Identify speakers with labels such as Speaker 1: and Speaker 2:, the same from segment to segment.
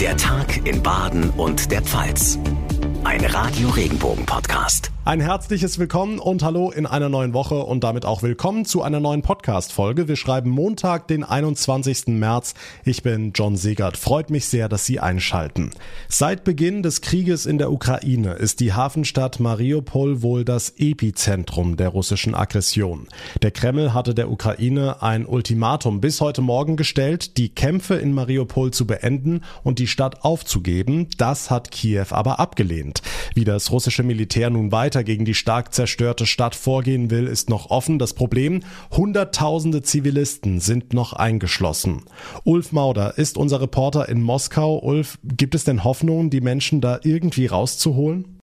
Speaker 1: Der Tag in Baden und der Pfalz. Ein Radio Regenbogen Podcast.
Speaker 2: Ein herzliches Willkommen und Hallo in einer neuen Woche und damit auch willkommen zu einer neuen Podcast-Folge. Wir schreiben Montag, den 21. März. Ich bin John Segert. Freut mich sehr, dass Sie einschalten. Seit Beginn des Krieges in der Ukraine ist die Hafenstadt Mariupol wohl das Epizentrum der russischen Aggression. Der Kreml hatte der Ukraine ein Ultimatum bis heute Morgen gestellt, die Kämpfe in Mariupol zu beenden und die Stadt aufzugeben. Das hat Kiew aber abgelehnt. Wie das russische Militär nun weiter weiter gegen die stark zerstörte Stadt vorgehen will, ist noch offen. Das Problem, Hunderttausende Zivilisten sind noch eingeschlossen. Ulf Mauder ist unser Reporter in Moskau. Ulf, gibt es denn Hoffnung, die Menschen da irgendwie rauszuholen?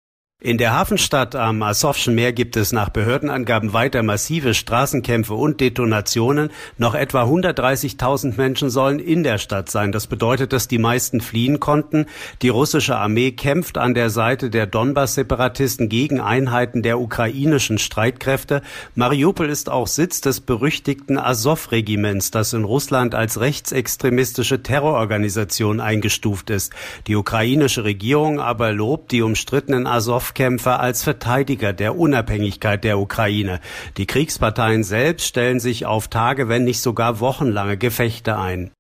Speaker 3: In der Hafenstadt am Asowschen Meer gibt es nach Behördenangaben weiter massive Straßenkämpfe und Detonationen. Noch etwa 130.000 Menschen sollen in der Stadt sein. Das bedeutet, dass die meisten fliehen konnten. Die russische Armee kämpft an der Seite der Donbass-Separatisten gegen Einheiten der ukrainischen Streitkräfte. Mariupol ist auch Sitz des berüchtigten Azov-Regiments, das in Russland als rechtsextremistische Terrororganisation eingestuft ist. Die ukrainische Regierung aber lobt die umstrittenen Azov Kampfkämpfer als Verteidiger der Unabhängigkeit der Ukraine. Die Kriegsparteien selbst stellen sich auf Tage, wenn nicht sogar wochenlange Gefechte ein.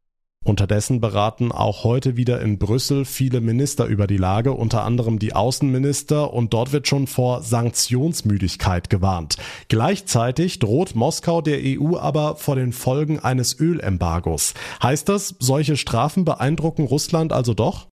Speaker 2: Unterdessen beraten auch heute wieder in Brüssel viele Minister über die Lage, unter anderem die Außenminister, und dort wird schon vor Sanktionsmüdigkeit gewarnt. Gleichzeitig droht Moskau der EU aber vor den Folgen eines Ölembargos. Heißt das, solche Strafen beeindrucken Russland also doch?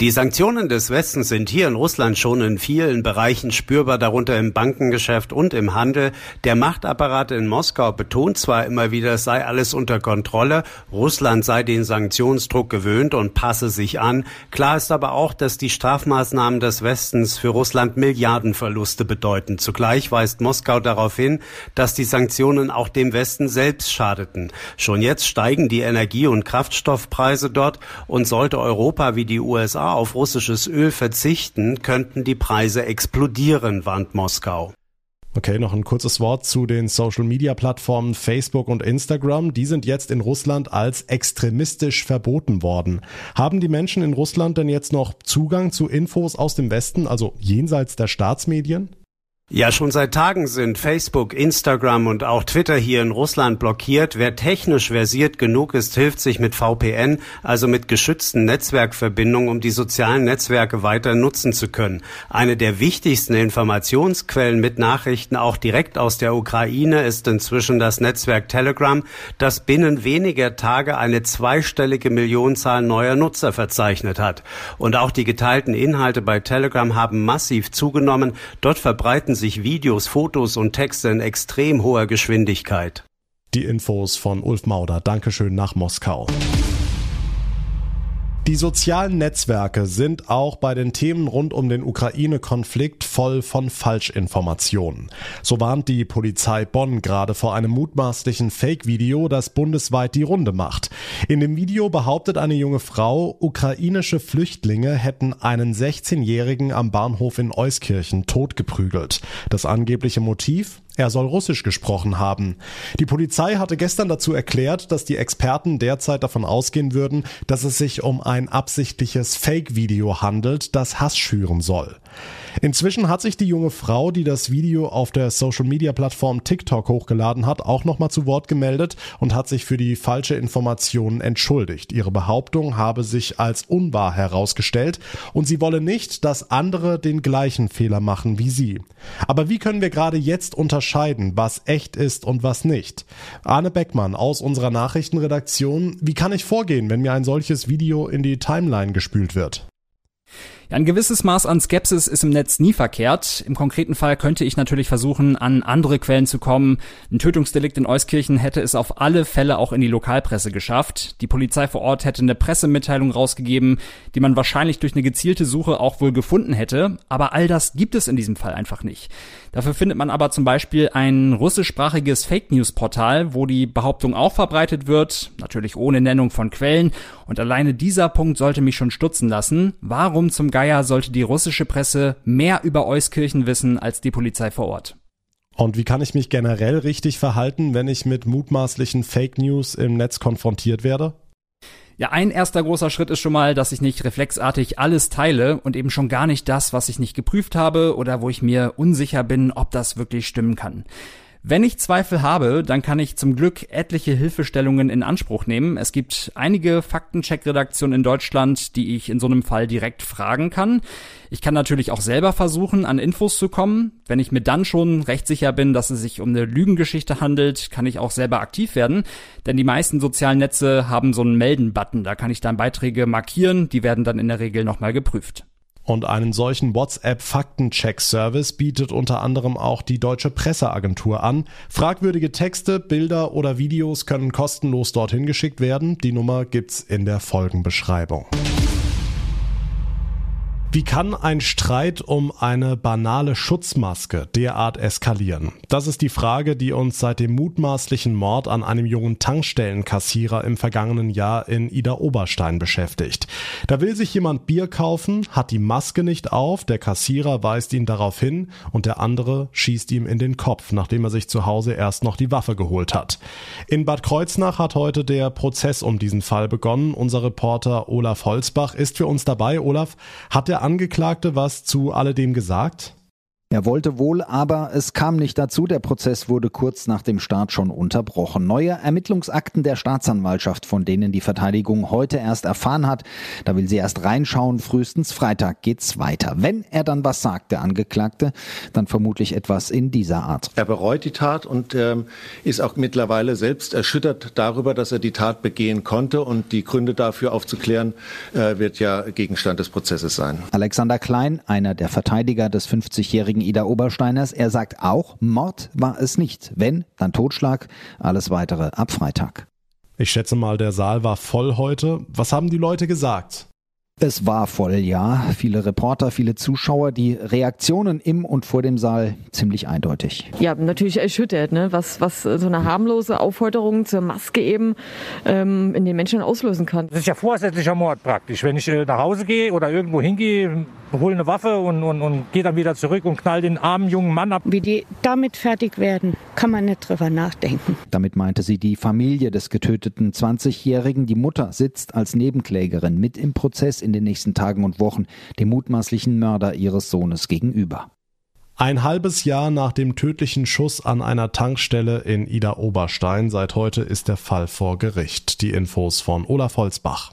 Speaker 3: Die Sanktionen des Westens sind hier in Russland schon in vielen Bereichen spürbar, darunter im Bankengeschäft und im Handel. Der Machtapparat in Moskau betont zwar immer wieder, es sei alles unter Kontrolle, Russland sei den Sanktionsdruck gewöhnt und passe sich an. Klar ist aber auch, dass die Strafmaßnahmen des Westens für Russland Milliardenverluste bedeuten. Zugleich weist Moskau darauf hin, dass die Sanktionen auch dem Westen selbst schadeten. Schon jetzt steigen die Energie- und Kraftstoffpreise dort und sollte Europa wie die USA USA auf russisches Öl verzichten, könnten die Preise explodieren, warnt Moskau.
Speaker 2: Okay, noch ein kurzes Wort zu den Social-Media-Plattformen Facebook und Instagram. Die sind jetzt in Russland als extremistisch verboten worden. Haben die Menschen in Russland denn jetzt noch Zugang zu Infos aus dem Westen, also jenseits der Staatsmedien?
Speaker 3: Ja, schon seit Tagen sind Facebook, Instagram und auch Twitter hier in Russland blockiert. Wer technisch versiert genug ist, hilft sich mit VPN, also mit geschützten Netzwerkverbindungen, um die sozialen Netzwerke weiter nutzen zu können. Eine der wichtigsten Informationsquellen mit Nachrichten auch direkt aus der Ukraine ist inzwischen das Netzwerk Telegram, das binnen weniger Tage eine zweistellige Millionenzahl neuer Nutzer verzeichnet hat. Und auch die geteilten Inhalte bei Telegram haben massiv zugenommen. Dort verbreiten sich Videos, Fotos und Texte in extrem hoher Geschwindigkeit.
Speaker 2: Die Infos von Ulf Mauder. Dankeschön nach Moskau. Die sozialen Netzwerke sind auch bei den Themen rund um den Ukraine-Konflikt voll von Falschinformationen. So warnt die Polizei Bonn gerade vor einem mutmaßlichen Fake-Video, das bundesweit die Runde macht. In dem Video behauptet eine junge Frau, ukrainische Flüchtlinge hätten einen 16-Jährigen am Bahnhof in Euskirchen totgeprügelt. Das angebliche Motiv? Er soll Russisch gesprochen haben. Die Polizei hatte gestern dazu erklärt, dass die Experten derzeit davon ausgehen würden, dass es sich um ein absichtliches Fake-Video handelt, das Hass schüren soll. Inzwischen hat sich die junge Frau, die das Video auf der Social-Media-Plattform TikTok hochgeladen hat, auch nochmal zu Wort gemeldet und hat sich für die falsche Information entschuldigt. Ihre Behauptung habe sich als unwahr herausgestellt und sie wolle nicht, dass andere den gleichen Fehler machen wie sie. Aber wie können wir gerade jetzt unterscheiden, was echt ist und was nicht? Arne Beckmann aus unserer Nachrichtenredaktion, wie kann ich vorgehen, wenn mir ein solches Video in die Timeline gespült wird?
Speaker 4: Ja, ein gewisses Maß an Skepsis ist im Netz nie verkehrt. Im konkreten Fall könnte ich natürlich versuchen, an andere Quellen zu kommen. Ein Tötungsdelikt in Euskirchen hätte es auf alle Fälle auch in die Lokalpresse geschafft. Die Polizei vor Ort hätte eine Pressemitteilung rausgegeben, die man wahrscheinlich durch eine gezielte Suche auch wohl gefunden hätte. Aber all das gibt es in diesem Fall einfach nicht. Dafür findet man aber zum Beispiel ein russischsprachiges Fake News Portal, wo die Behauptung auch verbreitet wird, natürlich ohne Nennung von Quellen. Und alleine dieser Punkt sollte mich schon stutzen lassen. Warum zum Geier sollte die russische Presse mehr über Euskirchen wissen als die Polizei vor Ort.
Speaker 2: Und wie kann ich mich generell richtig verhalten, wenn ich mit mutmaßlichen Fake News im Netz konfrontiert werde?
Speaker 4: Ja, ein erster großer Schritt ist schon mal, dass ich nicht reflexartig alles teile und eben schon gar nicht das, was ich nicht geprüft habe oder wo ich mir unsicher bin, ob das wirklich stimmen kann. Wenn ich Zweifel habe, dann kann ich zum Glück etliche Hilfestellungen in Anspruch nehmen. Es gibt einige Faktencheck-Redaktionen in Deutschland, die ich in so einem Fall direkt fragen kann. Ich kann natürlich auch selber versuchen, an Infos zu kommen. Wenn ich mir dann schon recht sicher bin, dass es sich um eine Lügengeschichte handelt, kann ich auch selber aktiv werden. Denn die meisten sozialen Netze haben so einen Melden-Button. Da kann ich dann Beiträge markieren. Die werden dann in der Regel nochmal geprüft.
Speaker 2: Und einen solchen WhatsApp-Faktencheck-Service bietet unter anderem auch die Deutsche Presseagentur an. Fragwürdige Texte, Bilder oder Videos können kostenlos dorthin geschickt werden. Die Nummer gibt's in der Folgenbeschreibung. Wie kann ein Streit um eine banale Schutzmaske derart eskalieren? Das ist die Frage, die uns seit dem mutmaßlichen Mord an einem jungen Tankstellenkassierer im vergangenen Jahr in Ida Oberstein beschäftigt. Da will sich jemand Bier kaufen, hat die Maske nicht auf, der Kassierer weist ihn darauf hin und der andere schießt ihm in den Kopf, nachdem er sich zu Hause erst noch die Waffe geholt hat. In Bad Kreuznach hat heute der Prozess um diesen Fall begonnen. Unser Reporter Olaf Holzbach ist für uns dabei. Olaf, hat der der Angeklagte was zu alledem gesagt?
Speaker 5: Er wollte wohl, aber es kam nicht dazu. Der Prozess wurde kurz nach dem Start schon unterbrochen. Neue Ermittlungsakten der Staatsanwaltschaft, von denen die Verteidigung heute erst erfahren hat. Da will sie erst reinschauen. Frühestens Freitag geht's weiter. Wenn er dann was sagt, der Angeklagte, dann vermutlich etwas in dieser Art.
Speaker 6: Er bereut die Tat und ähm, ist auch mittlerweile selbst erschüttert darüber, dass er die Tat begehen konnte. Und die Gründe dafür aufzuklären, äh, wird ja Gegenstand des Prozesses sein.
Speaker 5: Alexander Klein, einer der Verteidiger des 50-jährigen gegen Ida Obersteiners. Er sagt auch, Mord war es nicht. Wenn, dann Totschlag. Alles weitere ab Freitag.
Speaker 2: Ich schätze mal, der Saal war voll heute. Was haben die Leute gesagt?
Speaker 5: Es war voll, ja. Viele Reporter, viele Zuschauer, die Reaktionen im und vor dem Saal ziemlich eindeutig.
Speaker 7: Ja, natürlich erschüttert, ne? was, was so eine harmlose Aufforderung zur Maske eben ähm, in den Menschen auslösen kann.
Speaker 8: Das ist ja vorsätzlicher Mord praktisch. Wenn ich äh, nach Hause gehe oder irgendwo hingehe, hole eine Waffe und, und, und gehe dann wieder zurück und knall den armen jungen Mann ab.
Speaker 9: Wie die damit fertig werden, kann man nicht drüber nachdenken.
Speaker 5: Damit meinte sie die Familie des getöteten 20-Jährigen. Die Mutter sitzt als Nebenklägerin mit im Prozess in den nächsten Tagen und Wochen dem mutmaßlichen Mörder ihres Sohnes gegenüber.
Speaker 2: Ein halbes Jahr nach dem tödlichen Schuss an einer Tankstelle in Ida Oberstein. Seit heute ist der Fall vor Gericht. Die Infos von Olaf Holzbach.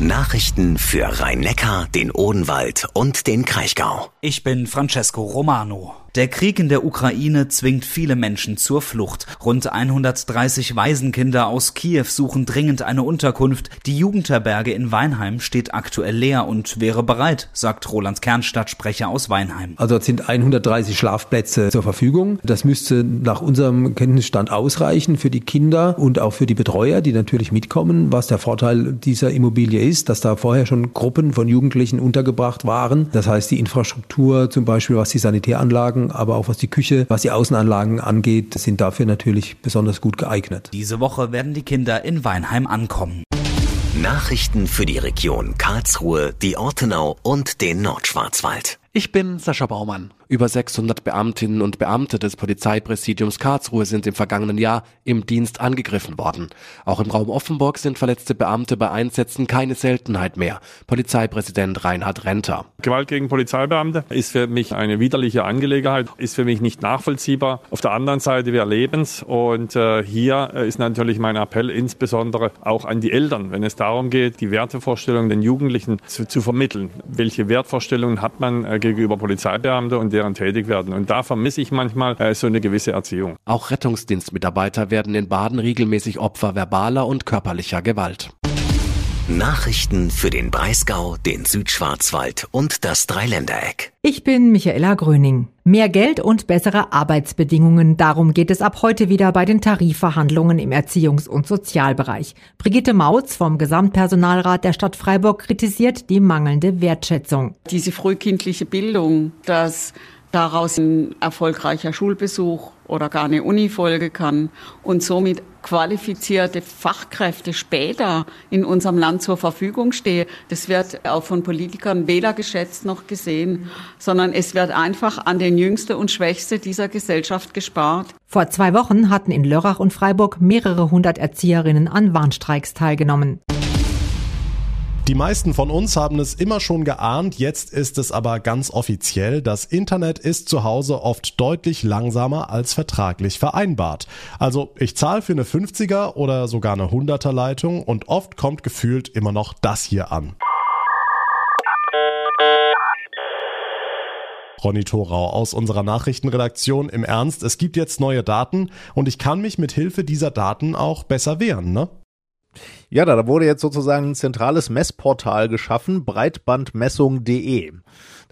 Speaker 1: Nachrichten für Rhein-Neckar, den Odenwald und den Kraichgau.
Speaker 10: Ich bin Francesco Romano. Der Krieg in der Ukraine zwingt viele Menschen zur Flucht. Rund 130 Waisenkinder aus Kiew suchen dringend eine Unterkunft. Die Jugendherberge in Weinheim steht aktuell leer und wäre bereit, sagt Roland Sprecher aus Weinheim.
Speaker 11: Also es sind 130 Schlafplätze zur Verfügung. Das müsste nach unserem Kenntnisstand ausreichen für die Kinder und auch für die Betreuer, die natürlich mitkommen. Was der Vorteil dieser Immobilie ist, dass da vorher schon Gruppen von Jugendlichen untergebracht waren. Das heißt, die Infrastruktur, zum Beispiel was die Sanitäranlagen Anlagen, aber auch was die Küche, was die Außenanlagen angeht, sind dafür natürlich besonders gut geeignet.
Speaker 10: Diese Woche werden die Kinder in Weinheim ankommen.
Speaker 1: Nachrichten für die Region Karlsruhe, die Ortenau und den Nordschwarzwald.
Speaker 12: Ich bin Sascha Baumann. Über 600 Beamtinnen und Beamte des Polizeipräsidiums Karlsruhe sind im vergangenen Jahr im Dienst angegriffen worden. Auch im Raum Offenburg sind verletzte Beamte bei Einsätzen keine Seltenheit mehr. Polizeipräsident Reinhard Renter.
Speaker 13: Gewalt gegen Polizeibeamte ist für mich eine widerliche Angelegenheit, ist für mich nicht nachvollziehbar. Auf der anderen Seite, wir erleben es und äh, hier ist natürlich mein Appell insbesondere auch an die Eltern, wenn es darum geht, die Wertevorstellungen den Jugendlichen zu, zu vermitteln. Welche Wertvorstellungen hat man äh, gegenüber Polizeibeamten und deren tätig werden. Und da vermisse ich manchmal äh, so eine gewisse Erziehung.
Speaker 12: Auch Rettungsdienstmitarbeiter werden in Baden regelmäßig Opfer verbaler und körperlicher Gewalt.
Speaker 1: Nachrichten für den Breisgau, den Südschwarzwald und das Dreiländereck.
Speaker 14: Ich bin Michaela Gröning. Mehr Geld und bessere Arbeitsbedingungen. Darum geht es ab heute wieder bei den Tarifverhandlungen im Erziehungs- und Sozialbereich. Brigitte Mautz vom Gesamtpersonalrat der Stadt Freiburg kritisiert die mangelnde Wertschätzung.
Speaker 15: Diese frühkindliche Bildung, dass daraus ein erfolgreicher Schulbesuch oder gar eine Uni folgen kann und somit qualifizierte Fachkräfte später in unserem Land zur Verfügung stehen. Das wird auch von Politikern weder geschätzt noch gesehen, sondern es wird einfach an den Jüngsten und Schwächsten dieser Gesellschaft gespart.
Speaker 14: Vor zwei Wochen hatten in Lörrach und Freiburg mehrere hundert Erzieherinnen an Warnstreiks teilgenommen.
Speaker 2: Die meisten von uns haben es immer schon geahnt, jetzt ist es aber ganz offiziell, das Internet ist zu Hause oft deutlich langsamer als vertraglich vereinbart. Also ich zahle für eine 50er oder sogar eine 100er Leitung und oft kommt gefühlt immer noch das hier an. Ronny Thorau aus unserer Nachrichtenredaktion im Ernst. Es gibt jetzt neue Daten und ich kann mich mit Hilfe dieser Daten auch besser wehren, ne?
Speaker 16: Ja, da wurde jetzt sozusagen ein zentrales Messportal geschaffen, breitbandmessung.de.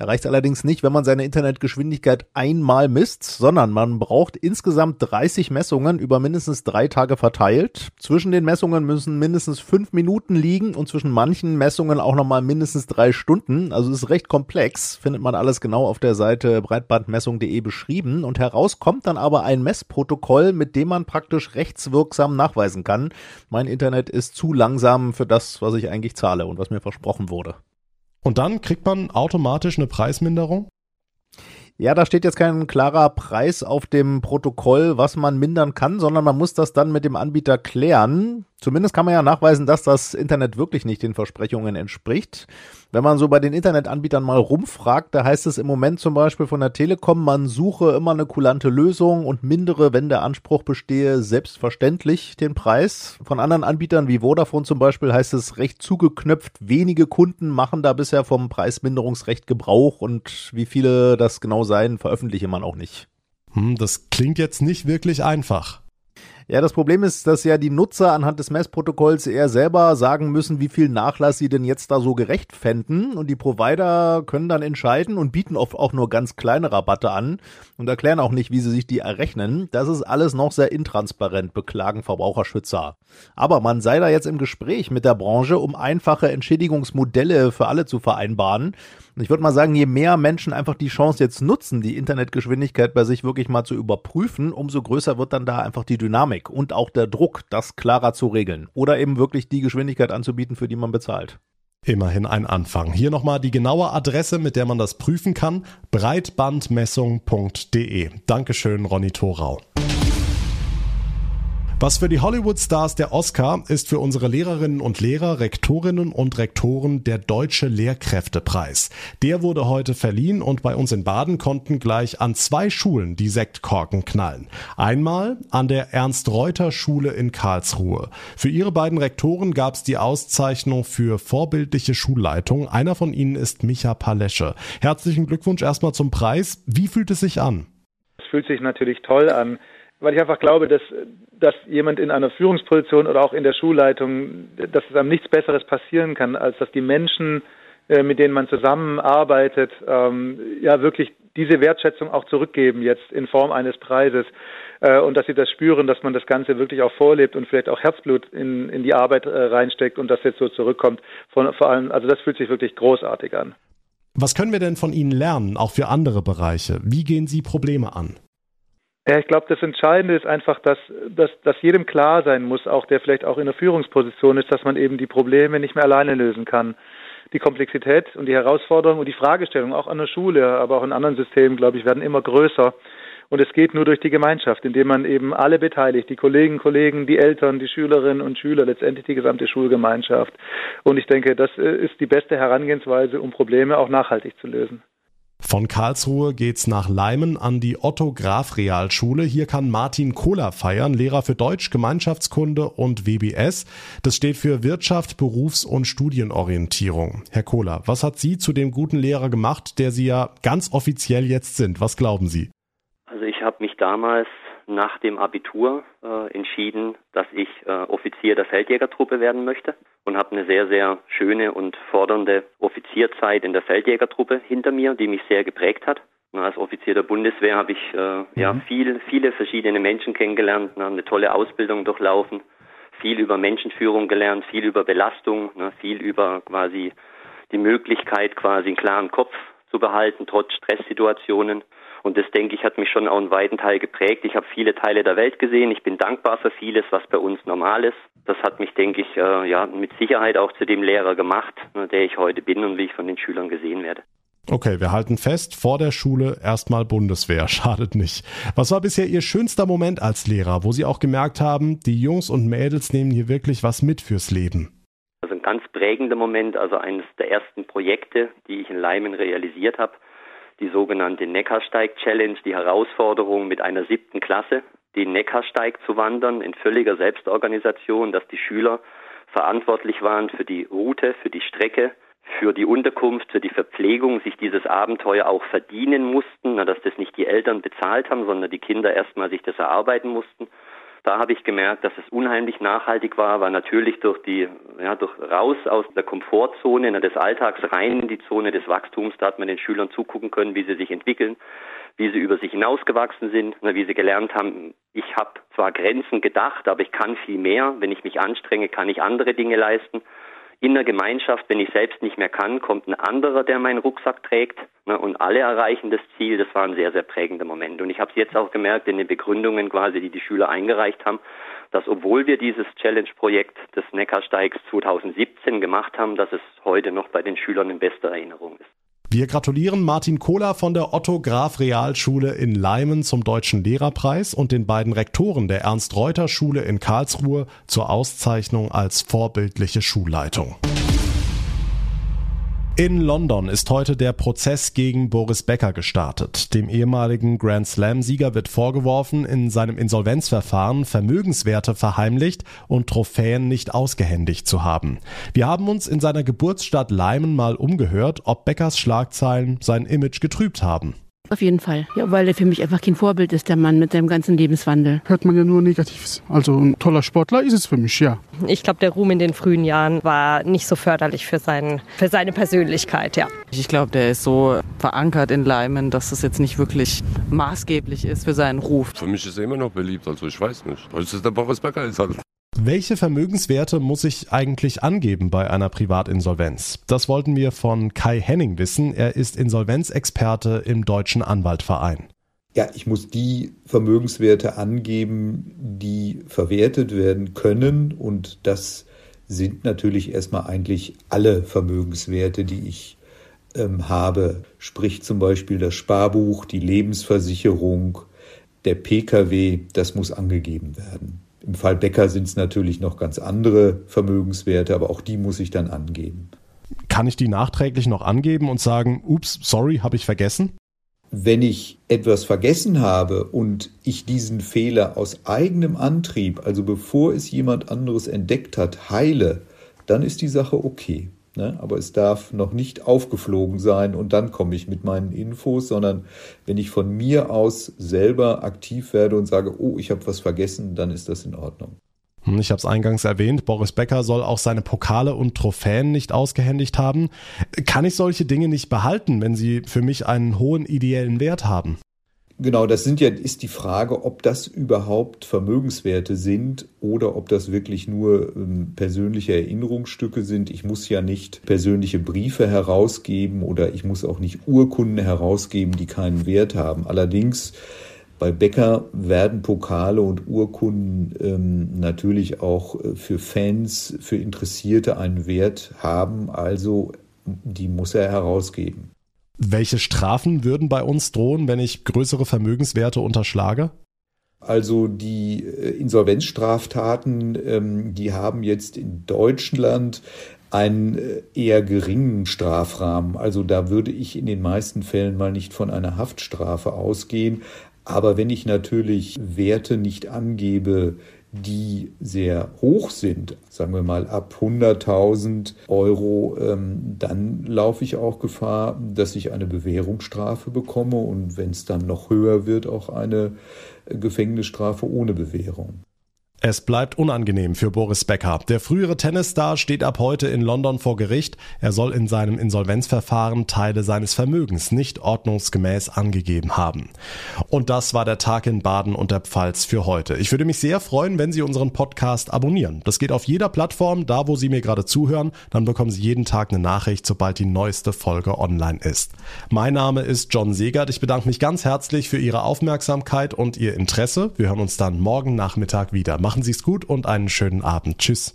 Speaker 16: Da reicht allerdings nicht, wenn man seine Internetgeschwindigkeit einmal misst, sondern man braucht insgesamt 30 Messungen über mindestens drei Tage verteilt. Zwischen den Messungen müssen mindestens fünf Minuten liegen und zwischen manchen Messungen auch nochmal mindestens drei Stunden. Also ist recht komplex, findet man alles genau auf der Seite breitbandmessung.de beschrieben. Und heraus kommt dann aber ein Messprotokoll, mit dem man praktisch rechtswirksam nachweisen kann. Mein Internet ist zu langsam für das, was ich eigentlich zahle und was mir versprochen wurde.
Speaker 2: Und dann kriegt man automatisch eine Preisminderung?
Speaker 16: Ja, da steht jetzt kein klarer Preis auf dem Protokoll, was man mindern kann, sondern man muss das dann mit dem Anbieter klären. Zumindest kann man ja nachweisen, dass das Internet wirklich nicht den Versprechungen entspricht. Wenn man so bei den Internetanbietern mal rumfragt, da heißt es im Moment zum Beispiel von der Telekom, man suche immer eine kulante Lösung und mindere, wenn der Anspruch bestehe, selbstverständlich den Preis. Von anderen Anbietern wie Vodafone zum Beispiel heißt es recht zugeknöpft, wenige Kunden machen da bisher vom Preisminderungsrecht Gebrauch und wie viele das genau sein, veröffentliche man auch nicht.
Speaker 2: Hm, das klingt jetzt nicht wirklich einfach.
Speaker 16: Ja, das Problem ist, dass ja die Nutzer anhand des Messprotokolls eher selber sagen müssen, wie viel Nachlass sie denn jetzt da so gerecht fänden. Und die Provider können dann entscheiden und bieten oft auch nur ganz kleine Rabatte an und erklären auch nicht, wie sie sich die errechnen. Das ist alles noch sehr intransparent, beklagen Verbraucherschützer. Aber man sei da jetzt im Gespräch mit der Branche, um einfache Entschädigungsmodelle für alle zu vereinbaren. Ich würde mal sagen, je mehr Menschen einfach die Chance jetzt nutzen, die Internetgeschwindigkeit bei sich wirklich mal zu überprüfen, umso größer wird dann da einfach die Dynamik und auch der Druck, das klarer zu regeln oder eben wirklich die Geschwindigkeit anzubieten, für die man bezahlt.
Speaker 2: Immerhin ein Anfang. Hier nochmal die genaue Adresse, mit der man das prüfen kann. breitbandmessung.de. Dankeschön, Ronny Thorau. Was für die Hollywood-Stars der Oscar ist für unsere Lehrerinnen und Lehrer, Rektorinnen und Rektoren der Deutsche Lehrkräftepreis. Der wurde heute verliehen und bei uns in Baden konnten gleich an zwei Schulen die Sektkorken knallen. Einmal an der Ernst-Reuter-Schule in Karlsruhe. Für ihre beiden Rektoren gab es die Auszeichnung für vorbildliche Schulleitung. Einer von ihnen ist Micha Palesche. Herzlichen Glückwunsch erstmal zum Preis. Wie fühlt es sich an?
Speaker 17: Es fühlt sich natürlich toll an weil ich einfach glaube, dass, dass jemand in einer Führungsposition oder auch in der Schulleitung, dass es einem nichts Besseres passieren kann, als dass die Menschen, äh, mit denen man zusammenarbeitet, ähm, ja wirklich diese Wertschätzung auch zurückgeben jetzt in Form eines Preises äh, und dass sie das spüren, dass man das Ganze wirklich auch vorlebt und vielleicht auch Herzblut in, in die Arbeit äh, reinsteckt und das jetzt so zurückkommt. Von, vor allem, also das fühlt sich wirklich großartig an.
Speaker 2: Was können wir denn von Ihnen lernen, auch für andere Bereiche? Wie gehen Sie Probleme an?
Speaker 17: Ja, ich glaube, das Entscheidende ist einfach, dass, dass, dass jedem klar sein muss, auch der vielleicht auch in der Führungsposition ist, dass man eben die Probleme nicht mehr alleine lösen kann. Die Komplexität und die Herausforderung und die Fragestellung auch an der Schule, aber auch in anderen Systemen, glaube ich, werden immer größer. Und es geht nur durch die Gemeinschaft, indem man eben alle beteiligt, die Kollegen, Kollegen, die Eltern, die Schülerinnen und Schüler, letztendlich die gesamte Schulgemeinschaft. Und ich denke, das äh, ist die beste Herangehensweise, um Probleme auch nachhaltig zu lösen.
Speaker 2: Von Karlsruhe geht's nach Leimen an die Otto Graf Realschule. Hier kann Martin Kohler feiern, Lehrer für Deutsch, Gemeinschaftskunde und WBS. Das steht für Wirtschaft, Berufs- und Studienorientierung. Herr Kohler, was hat Sie zu dem guten Lehrer gemacht, der Sie ja ganz offiziell jetzt sind? Was glauben Sie?
Speaker 18: Also ich habe mich damals nach dem Abitur äh, entschieden, dass ich äh, Offizier der Feldjägertruppe werden möchte und habe eine sehr, sehr schöne und fordernde Offizierzeit in der Feldjägertruppe hinter mir, die mich sehr geprägt hat. Als Offizier der Bundeswehr habe ich äh, ja mhm. viel, viele verschiedene Menschen kennengelernt, ne, eine tolle Ausbildung durchlaufen, viel über Menschenführung gelernt, viel über Belastung, ne, viel über quasi die Möglichkeit, quasi einen klaren Kopf zu behalten, trotz Stresssituationen. Und das, denke ich, hat mich schon auch einen weiten Teil geprägt. Ich habe viele Teile der Welt gesehen. Ich bin dankbar für vieles, was bei uns normal ist. Das hat mich, denke ich, äh, ja, mit Sicherheit auch zu dem Lehrer gemacht, ne, der ich heute bin und wie ich von den Schülern gesehen werde.
Speaker 2: Okay, wir halten fest, vor der Schule erstmal Bundeswehr, schadet nicht. Was war bisher Ihr schönster Moment als Lehrer, wo Sie auch gemerkt haben, die Jungs und Mädels nehmen hier wirklich was mit fürs Leben?
Speaker 18: ganz prägender Moment, also eines der ersten Projekte, die ich in Leimen realisiert habe. Die sogenannte Neckarsteig Challenge, die Herausforderung mit einer siebten Klasse, den Neckarsteig zu wandern in völliger Selbstorganisation, dass die Schüler verantwortlich waren für die Route, für die Strecke, für die Unterkunft, für die Verpflegung, sich dieses Abenteuer auch verdienen mussten, dass das nicht die Eltern bezahlt haben, sondern die Kinder erstmal sich das erarbeiten mussten. Da habe ich gemerkt, dass es unheimlich nachhaltig war, weil natürlich durch die, ja, durch raus aus der Komfortzone des Alltags rein in die Zone des Wachstums, da hat man den Schülern zugucken können, wie sie sich entwickeln, wie sie über sich hinausgewachsen sind, wie sie gelernt haben, ich habe zwar Grenzen gedacht, aber ich kann viel mehr. Wenn ich mich anstrenge, kann ich andere Dinge leisten in der Gemeinschaft, wenn ich selbst nicht mehr kann, kommt ein anderer, der meinen Rucksack trägt ne, und alle erreichen das Ziel. Das war ein sehr, sehr prägender Moment. Und ich habe es jetzt auch gemerkt in den Begründungen quasi, die die Schüler eingereicht haben, dass obwohl wir dieses Challenge-Projekt des Neckarsteigs 2017 gemacht haben, dass es heute noch bei den Schülern in bester Erinnerung ist.
Speaker 2: Wir gratulieren Martin Kohler von der Otto Graf Realschule in Leimen zum Deutschen Lehrerpreis und den beiden Rektoren der Ernst-Reuter-Schule in Karlsruhe zur Auszeichnung als vorbildliche Schulleitung. In London ist heute der Prozess gegen Boris Becker gestartet. Dem ehemaligen Grand Slam-Sieger wird vorgeworfen, in seinem Insolvenzverfahren Vermögenswerte verheimlicht und Trophäen nicht ausgehändigt zu haben. Wir haben uns in seiner Geburtsstadt Leimen mal umgehört, ob Beckers Schlagzeilen sein Image getrübt haben.
Speaker 9: Auf jeden Fall. Ja, weil er für mich einfach kein Vorbild ist, der Mann mit seinem ganzen Lebenswandel.
Speaker 19: Hört man ja nur Negatives. Also ein toller Sportler ist es für mich, ja.
Speaker 20: Ich glaube, der Ruhm in den frühen Jahren war nicht so förderlich für, sein, für seine Persönlichkeit, ja.
Speaker 21: Ich glaube, der ist so verankert in Leimen, dass es jetzt nicht wirklich maßgeblich ist für seinen Ruf.
Speaker 22: Für mich ist er immer noch beliebt, also ich weiß nicht. Das ist der Boris Becker ist halt.
Speaker 2: Welche Vermögenswerte muss ich eigentlich angeben bei einer Privatinsolvenz? Das wollten wir von Kai Henning wissen. Er ist Insolvenzexperte im Deutschen Anwaltverein.
Speaker 23: Ja, ich muss die Vermögenswerte angeben, die verwertet werden können. Und das sind natürlich erstmal eigentlich alle Vermögenswerte, die ich ähm, habe. Sprich zum Beispiel das Sparbuch, die Lebensversicherung, der Pkw, das muss angegeben werden. Im Fall Becker sind es natürlich noch ganz andere Vermögenswerte, aber auch die muss ich dann angeben.
Speaker 2: Kann ich die nachträglich noch angeben und sagen, ups, sorry, habe ich vergessen?
Speaker 23: Wenn ich etwas vergessen habe und ich diesen Fehler aus eigenem Antrieb, also bevor es jemand anderes entdeckt hat, heile, dann ist die Sache okay. Ne? Aber es darf noch nicht aufgeflogen sein und dann komme ich mit meinen Infos, sondern wenn ich von mir aus selber aktiv werde und sage, oh, ich habe was vergessen, dann ist das in Ordnung.
Speaker 2: Hm, ich habe es eingangs erwähnt, Boris Becker soll auch seine Pokale und Trophäen nicht ausgehändigt haben. Kann ich solche Dinge nicht behalten, wenn sie für mich einen hohen ideellen Wert haben?
Speaker 23: Genau, das sind ja, ist die Frage, ob das überhaupt Vermögenswerte sind oder ob das wirklich nur ähm, persönliche Erinnerungsstücke sind. Ich muss ja nicht persönliche Briefe herausgeben oder ich muss auch nicht Urkunden herausgeben, die keinen Wert haben. Allerdings bei Becker werden Pokale und Urkunden ähm, natürlich auch äh, für Fans, für Interessierte einen Wert haben. Also die muss er herausgeben.
Speaker 2: Welche Strafen würden bei uns drohen, wenn ich größere Vermögenswerte unterschlage?
Speaker 23: Also die äh, Insolvenzstraftaten, ähm, die haben jetzt in Deutschland einen äh, eher geringen Strafrahmen. Also da würde ich in den meisten Fällen mal nicht von einer Haftstrafe ausgehen. Aber wenn ich natürlich Werte nicht angebe, die sehr hoch sind, sagen wir mal ab 100.000 Euro, ähm, dann laufe ich auch Gefahr, dass ich eine Bewährungsstrafe bekomme und wenn es dann noch höher wird, auch eine Gefängnisstrafe ohne Bewährung.
Speaker 2: Es bleibt unangenehm für Boris Becker. Der frühere Tennisstar steht ab heute in London vor Gericht. Er soll in seinem Insolvenzverfahren Teile seines Vermögens nicht ordnungsgemäß angegeben haben. Und das war der Tag in Baden und der Pfalz für heute. Ich würde mich sehr freuen, wenn Sie unseren Podcast abonnieren. Das geht auf jeder Plattform, da wo Sie mir gerade zuhören. Dann bekommen Sie jeden Tag eine Nachricht, sobald die neueste Folge online ist. Mein Name ist John Segert. Ich bedanke mich ganz herzlich für Ihre Aufmerksamkeit und Ihr Interesse. Wir hören uns dann morgen Nachmittag wieder. Machen Sie es gut und einen schönen Abend. Tschüss.